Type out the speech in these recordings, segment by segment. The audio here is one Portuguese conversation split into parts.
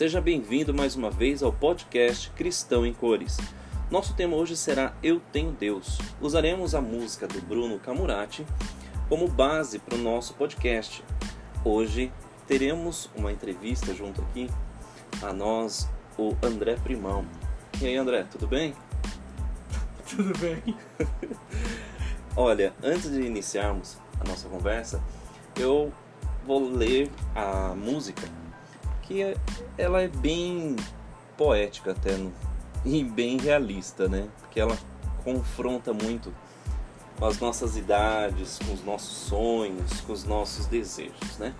Seja bem-vindo mais uma vez ao podcast Cristão em Cores. Nosso tema hoje será Eu Tenho Deus. Usaremos a música do Bruno Camurati como base para o nosso podcast. Hoje teremos uma entrevista junto aqui a nós, o André Primão. E aí, André, tudo bem? Tudo bem. Olha, antes de iniciarmos a nossa conversa, eu vou ler a música, que ela é bem poética até e bem realista, né? Porque ela confronta muito com as nossas idades, com os nossos sonhos, com os nossos desejos, né?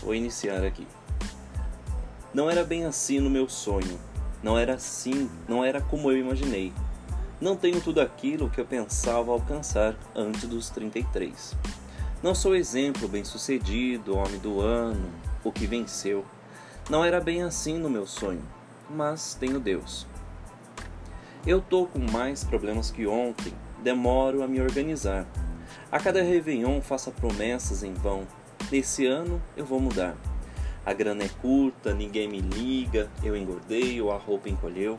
Vou iniciar aqui. Não era bem assim no meu sonho. Não era assim, não era como eu imaginei. Não tenho tudo aquilo que eu pensava alcançar antes dos 33. Não sou exemplo bem-sucedido, homem do ano, o que venceu. Não era bem assim no meu sonho, mas tenho Deus. Eu tô com mais problemas que ontem, demoro a me organizar. A cada Réveillon faço promessas em vão. Nesse ano eu vou mudar. A grana é curta, ninguém me liga, eu engordei ou a roupa encolheu.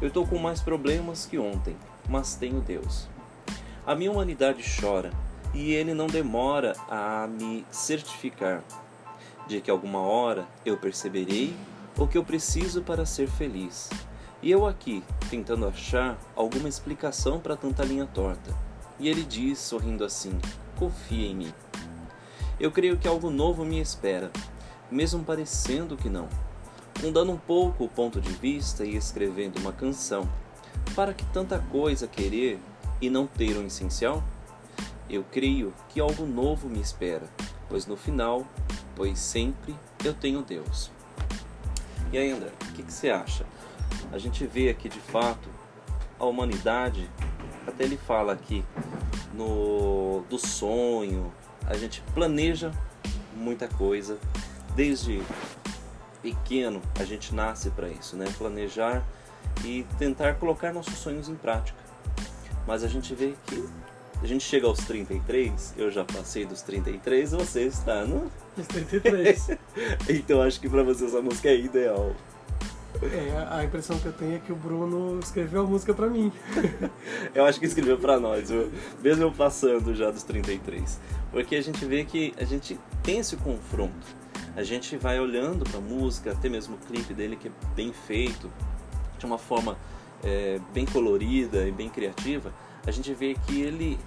Eu estou com mais problemas que ontem, mas tenho Deus. A minha humanidade chora e ele não demora a me certificar de que alguma hora eu perceberei o que eu preciso para ser feliz. E eu aqui, tentando achar alguma explicação para tanta linha torta. E ele diz, sorrindo assim: Confia em mim. Eu creio que algo novo me espera, mesmo parecendo que não mudando um pouco o ponto de vista e escrevendo uma canção. Para que tanta coisa querer e não ter um essencial? Eu creio que algo novo me espera, pois no final, pois sempre eu tenho Deus. E aí, André, o que, que você acha? A gente vê aqui de fato a humanidade, até ele fala aqui no do sonho, a gente planeja muita coisa, desde pequeno, a gente nasce para isso, né? Planejar e tentar colocar nossos sonhos em prática. Mas a gente vê que a gente chega aos 33, eu já passei dos 33, você está no. Os 33. então acho que para você essa música é ideal. É, a impressão que eu tenho é que o Bruno escreveu a música para mim. eu acho que escreveu para nós, mesmo eu passando já dos 33. Porque a gente vê que a gente tem esse confronto a gente vai olhando para a música, até mesmo o clipe dele que é bem feito, de uma forma é, bem colorida e bem criativa, a gente vê que ele,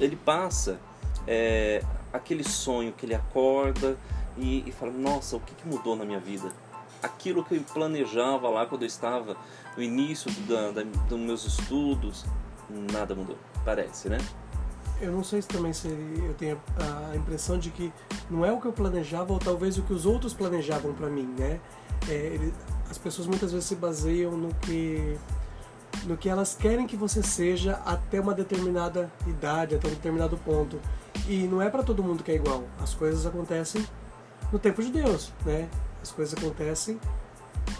ele passa é, aquele sonho que ele acorda e, e fala, nossa, o que, que, mudou na minha vida? Aquilo que eu planejava lá quando eu estava no início da, da, dos meus estudos, nada mudou, parece, né? eu não sei se também se eu tenho a impressão de que não é o que eu planejava ou talvez o que os outros planejavam para mim, né? É, ele, as pessoas muitas vezes se baseiam no que no que elas querem que você seja até uma determinada idade, até um determinado ponto. E não é para todo mundo que é igual. As coisas acontecem no tempo de Deus, né? As coisas acontecem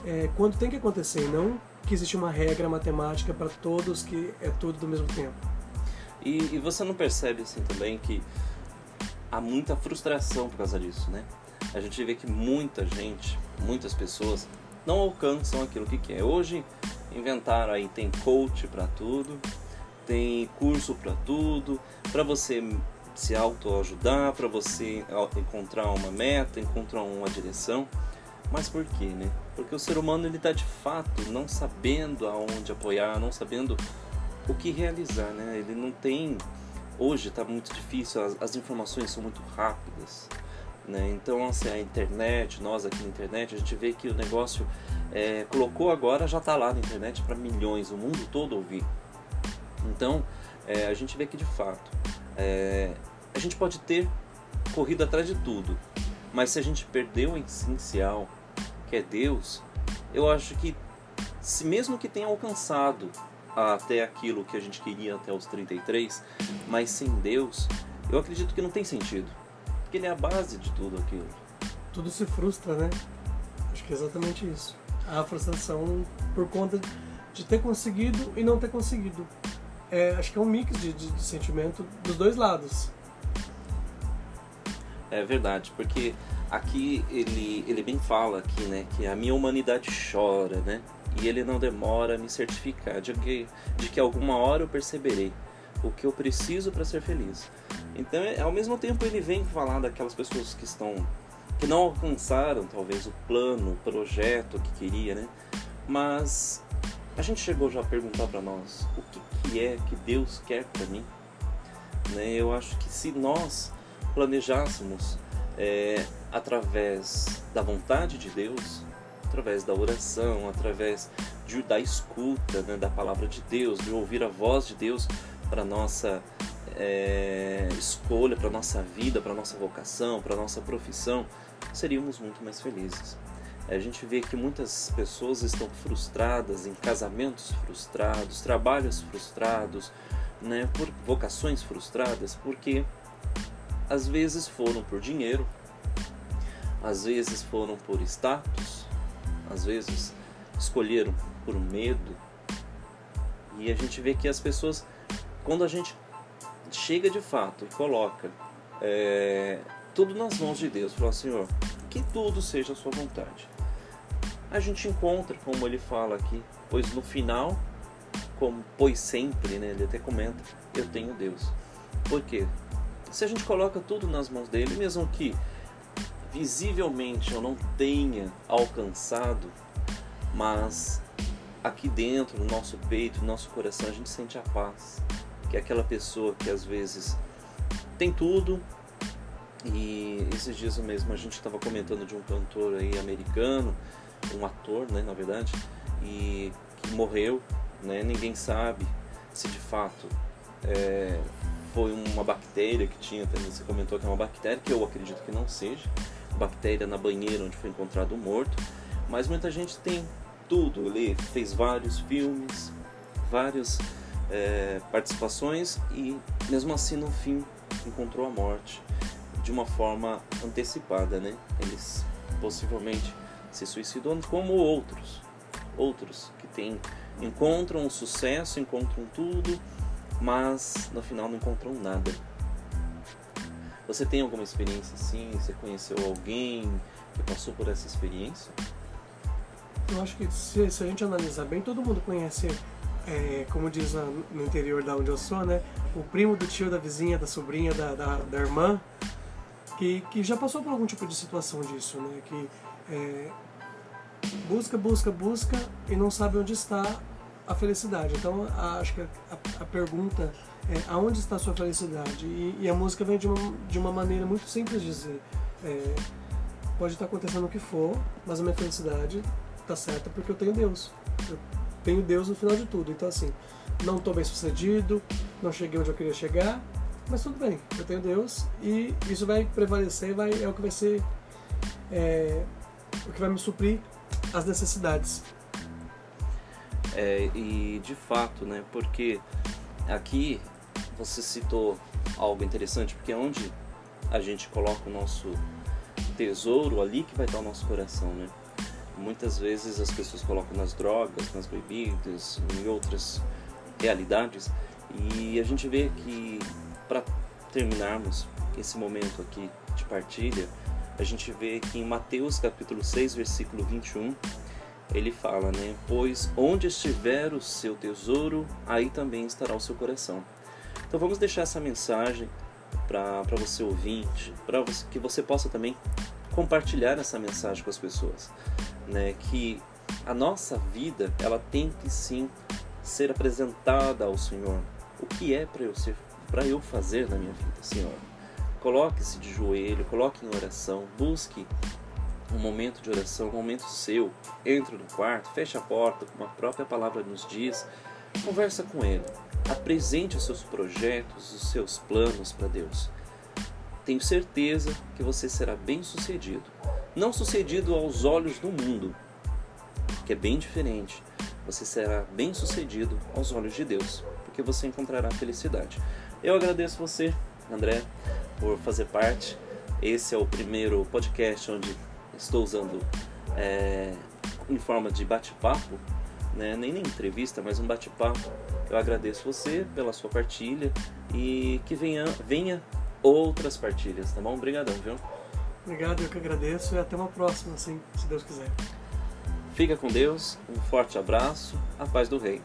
é, quando tem que acontecer, não que existe uma regra matemática para todos que é tudo do mesmo tempo. E, e, você não percebe assim também que há muita frustração por causa disso, né? A gente vê que muita gente, muitas pessoas não alcançam aquilo que quer. Hoje inventaram aí tem coach para tudo, tem curso para tudo, para você se autoajudar, para você encontrar uma meta, encontrar uma direção. Mas por quê, né? Porque o ser humano ele está de fato não sabendo aonde apoiar, não sabendo o que realizar, né? Ele não tem. Hoje está muito difícil, as, as, informações são muito rápidas, né? Então, assim, a internet, nós aqui na internet, a gente vê que o negócio é, colocou agora, já está lá na internet para milhões, o mundo todo ouvir. Então, é, a gente vê que de fato é, a gente pode ter corrido atrás de tudo, mas se a gente perdeu o essencial, que é Deus, eu acho que se mesmo que tenha alcançado até aquilo que a gente queria até os 33, mas sem Deus, eu acredito que não tem sentido. Porque Ele é a base de tudo aquilo. Tudo se frustra, né? Acho que é exatamente isso. A frustração por conta de ter conseguido e não ter conseguido. É, acho que é um mix de, de, de sentimento dos dois lados. É verdade, porque aqui ele, ele bem fala aqui, né, que a minha humanidade chora, né, e ele não demora a me certificar de que, de que alguma hora eu perceberei o que eu preciso para ser feliz. Então, é, ao mesmo tempo, ele vem falar daquelas pessoas que estão que não alcançaram talvez o plano, o projeto que queria, né? Mas a gente chegou já a perguntar para nós o que, que é que Deus quer para mim. Né? Eu acho que se nós planejássemos é, através da vontade de Deus, através da oração, através de, da escuta né, da palavra de Deus, de ouvir a voz de Deus para nossa é, escolha, para nossa vida, para nossa vocação, para nossa profissão, seríamos muito mais felizes. A gente vê que muitas pessoas estão frustradas em casamentos frustrados, trabalhos frustrados, né, por vocações frustradas, porque às vezes foram por dinheiro, às vezes foram por status, às vezes escolheram por medo. E a gente vê que as pessoas, quando a gente chega de fato e coloca é, tudo nas mãos de Deus, fala Senhor, que tudo seja a sua vontade. A gente encontra, como ele fala aqui, pois no final, como pois sempre, né, ele até comenta, eu tenho Deus. Por quê? Se a gente coloca tudo nas mãos dele, mesmo que visivelmente eu não tenha alcançado, mas aqui dentro, no nosso peito, no nosso coração, a gente sente a paz. Que é aquela pessoa que às vezes tem tudo, e esses dias mesmo a gente estava comentando de um cantor aí americano, um ator, né, na verdade, e que morreu, né? Ninguém sabe se de fato é, foi uma bactéria que tinha, também você comentou que é uma bactéria, que eu acredito que não seja, bactéria na banheira onde foi encontrado morto, mas muita gente tem tudo, ele fez vários filmes, várias é, participações e mesmo assim no fim encontrou a morte de uma forma antecipada, né? Eles possivelmente se suicidam como outros, outros que tem, encontram o sucesso, encontram tudo, mas no final não encontram nada. Você tem alguma experiência assim? Você conheceu alguém que passou por essa experiência? Eu acho que se, se a gente analisar bem, todo mundo conhece, é, como diz no interior da onde eu sou, né? O primo do tio, da vizinha, da sobrinha, da, da, da irmã, que, que já passou por algum tipo de situação disso, né? Que é, busca, busca, busca e não sabe onde está a felicidade. Então, a, acho que a, a, pergunta é aonde está a sua felicidade? E, e, a música vem de uma, de uma maneira muito simples de dizer. É, pode estar acontecendo o que for, mas a minha felicidade está certa porque eu tenho Deus. Eu tenho Deus no final de tudo. Então, assim, não estou bem sucedido, não cheguei onde eu queria chegar, mas tudo bem, eu tenho Deus e isso vai prevalecer, vai, é o que vai ser é, o que vai me suprir as necessidades. É, e de fato, né? Porque aqui você citou algo interessante, porque é onde a gente coloca o nosso tesouro, ali que vai estar o nosso coração, né? Muitas vezes as pessoas colocam nas drogas, nas bebidas, em outras realidades, e a gente vê que para terminarmos esse momento aqui de partilha, a gente vê que em Mateus capítulo 6, versículo 21, ele fala, né? Pois onde estiver o seu tesouro, aí também estará o seu coração. Então vamos deixar essa mensagem para você ouvinte, para que você possa também compartilhar essa mensagem com as pessoas, né? Que a nossa vida, ela tem que sim ser apresentada ao Senhor. O que é para eu ser para eu fazer na minha vida, Senhor. Coloque-se de joelho, coloque em oração, busque um momento de oração, um momento seu. Entre no quarto, feche a porta, como a própria palavra nos diz. Conversa com Ele. Apresente os seus projetos, os seus planos para Deus. Tenho certeza que você será bem sucedido. Não sucedido aos olhos do mundo, que é bem diferente. Você será bem sucedido aos olhos de Deus, porque você encontrará felicidade. Eu agradeço você, André, por fazer parte. Esse é o primeiro podcast onde estou usando é, em forma de bate-papo, né? nem nem entrevista, mas um bate-papo. Eu agradeço você pela sua partilha e que venha, venha outras partilhas, tá bom? Obrigadão, viu? Obrigado, eu que agradeço e até uma próxima, assim, se Deus quiser. Fica com Deus, um forte abraço, a paz do Rei.